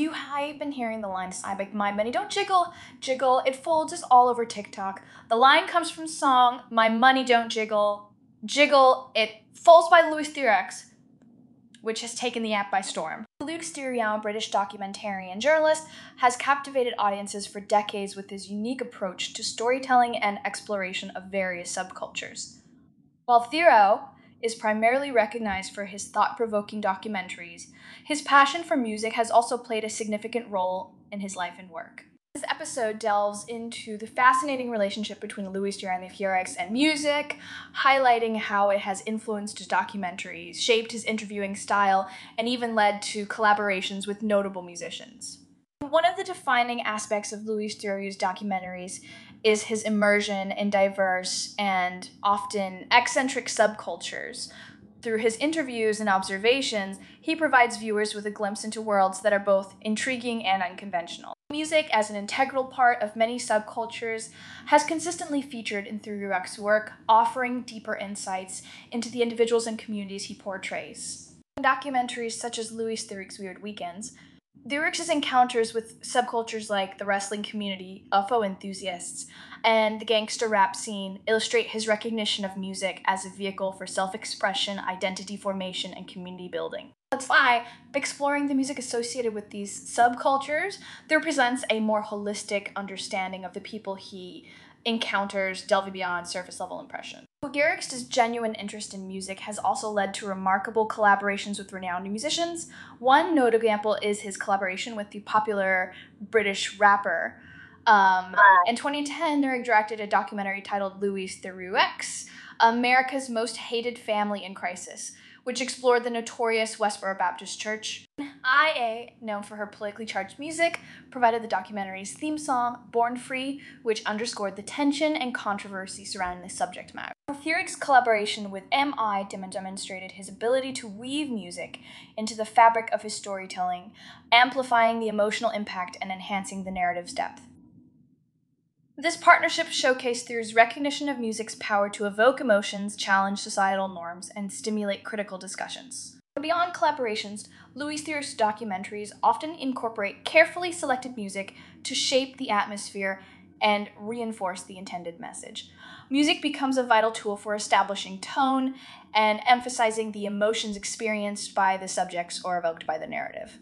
You have been hearing the line "I beg my money don't jiggle, jiggle." It folds is all over TikTok. The line comes from song "My Money Don't Jiggle, Jiggle." It Folds by Louis Theroux, which has taken the app by storm. Louis Theroux, a British documentarian and journalist, has captivated audiences for decades with his unique approach to storytelling and exploration of various subcultures. While Theroux is primarily recognized for his thought provoking documentaries, his passion for music has also played a significant role in his life and work. This episode delves into the fascinating relationship between Louis Duran Theroux and music, highlighting how it has influenced his documentaries, shaped his interviewing style, and even led to collaborations with notable musicians. One of the defining aspects of Louis Theroux' documentaries is his immersion in diverse and often eccentric subcultures. Through his interviews and observations, he provides viewers with a glimpse into worlds that are both intriguing and unconventional. Music, as an integral part of many subcultures, has consistently featured in Theroux' work, offering deeper insights into the individuals and communities he portrays. Documentaries such as Louis Theroux' Weird Weekends, Theroux' encounters with subcultures like the wrestling community, UFO enthusiasts, and the gangster rap scene illustrate his recognition of music as a vehicle for self expression, identity formation, and community building. That's why, exploring the music associated with these subcultures, there presents a more holistic understanding of the people he encounters, delving beyond surface level impression. Garrix's genuine interest in music has also led to remarkable collaborations with renowned musicians. One notable example is his collaboration with the popular British rapper. Um, in 2010, Theroux directed a documentary titled Louis Theroux, America's Most Hated Family in Crisis, which explored the notorious Westboro Baptist Church. IA, known for her politically charged music, provided the documentary's theme song, Born Free, which underscored the tension and controversy surrounding the subject matter. Theroux' collaboration with MI demonstrated his ability to weave music into the fabric of his storytelling, amplifying the emotional impact and enhancing the narrative's depth. This partnership showcased Theroux' recognition of music's power to evoke emotions, challenge societal norms, and stimulate critical discussions. Beyond collaborations, Louis Theroux' documentaries often incorporate carefully selected music to shape the atmosphere and reinforce the intended message. Music becomes a vital tool for establishing tone and emphasizing the emotions experienced by the subjects or evoked by the narrative.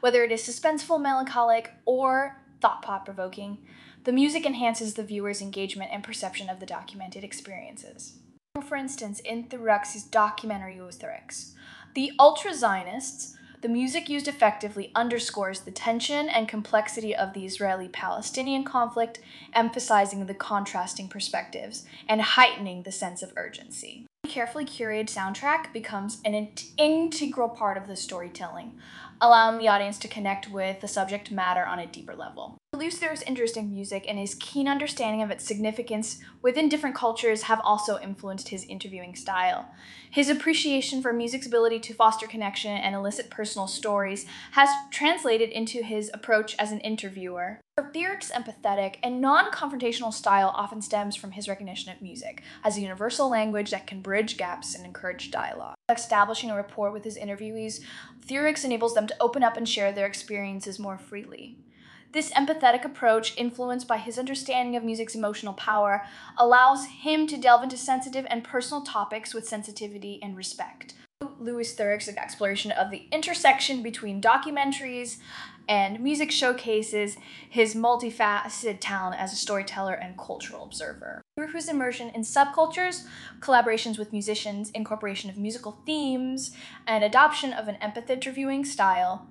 Whether it is suspenseful, melancholic, or thought provoking, the music enhances the viewer's engagement and perception of the documented experiences. For instance, in Theroux' documentary Theroux, the Ultra Zionists, the music used effectively underscores the tension and complexity of the Israeli Palestinian conflict, emphasizing the contrasting perspectives and heightening the sense of urgency. The carefully curated soundtrack becomes an in- integral part of the storytelling, allowing the audience to connect with the subject matter on a deeper level. Louis Theroux's interest in music and his keen understanding of its significance within different cultures have also influenced his interviewing style. His appreciation for music's ability to foster connection and elicit personal stories has translated into his approach as an interviewer. Theroux' empathetic and non confrontational style often stems from his recognition of music as a universal language that can bridge gaps and encourage dialogue. Establishing a rapport with his interviewees, Theroux enables them to open up and share their experiences more freely. This empathetic approach, influenced by his understanding of music's emotional power, allows him to delve into sensitive and personal topics with sensitivity and respect. Louis Theroux's exploration of the intersection between documentaries and music showcases his multifaceted talent as a storyteller and cultural observer. Through his immersion in subcultures, collaborations with musicians, incorporation of musical themes, and adoption of an empathetic interviewing style,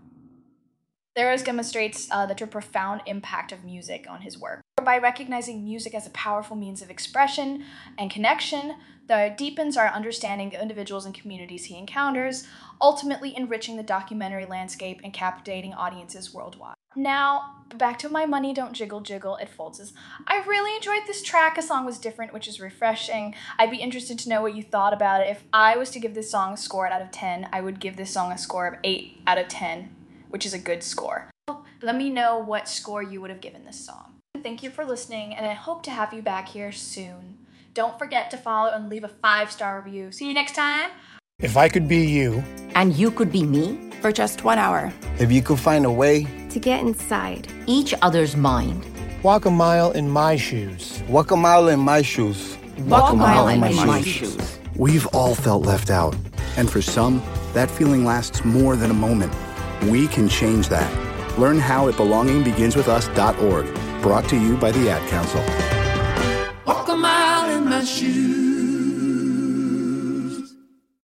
Theroux demonstrates uh, the profound impact of music on his work. By recognizing music as a powerful means of expression and connection, that deepens our understanding of individuals and communities he encounters, ultimately enriching the documentary landscape and captivating audiences worldwide. Now, back to my money don't jiggle jiggle, it folds. I really enjoyed this track. A song was different, which is refreshing. I'd be interested to know what you thought about it. If I was to give this song a score out of 10, I would give this song a score of 8 out of 10 which is a good score. Let me know what score you would have given this song. Thank you for listening, and I hope to have you back here soon. Don't forget to follow and leave a five star review. See you next time. If I could be you, and you could be me for just one hour, if you could find a way to get inside each other's mind, walk a mile in my shoes, walk a mile in my shoes, walk, walk a mile, mile in, my, my shoes. shoes. We've all felt left out, and for some, that feeling lasts more than a moment. We can change that. Learn how at belongingbeginswithus.org. Brought to you by the Ad Council. Walk a mile in my shoes.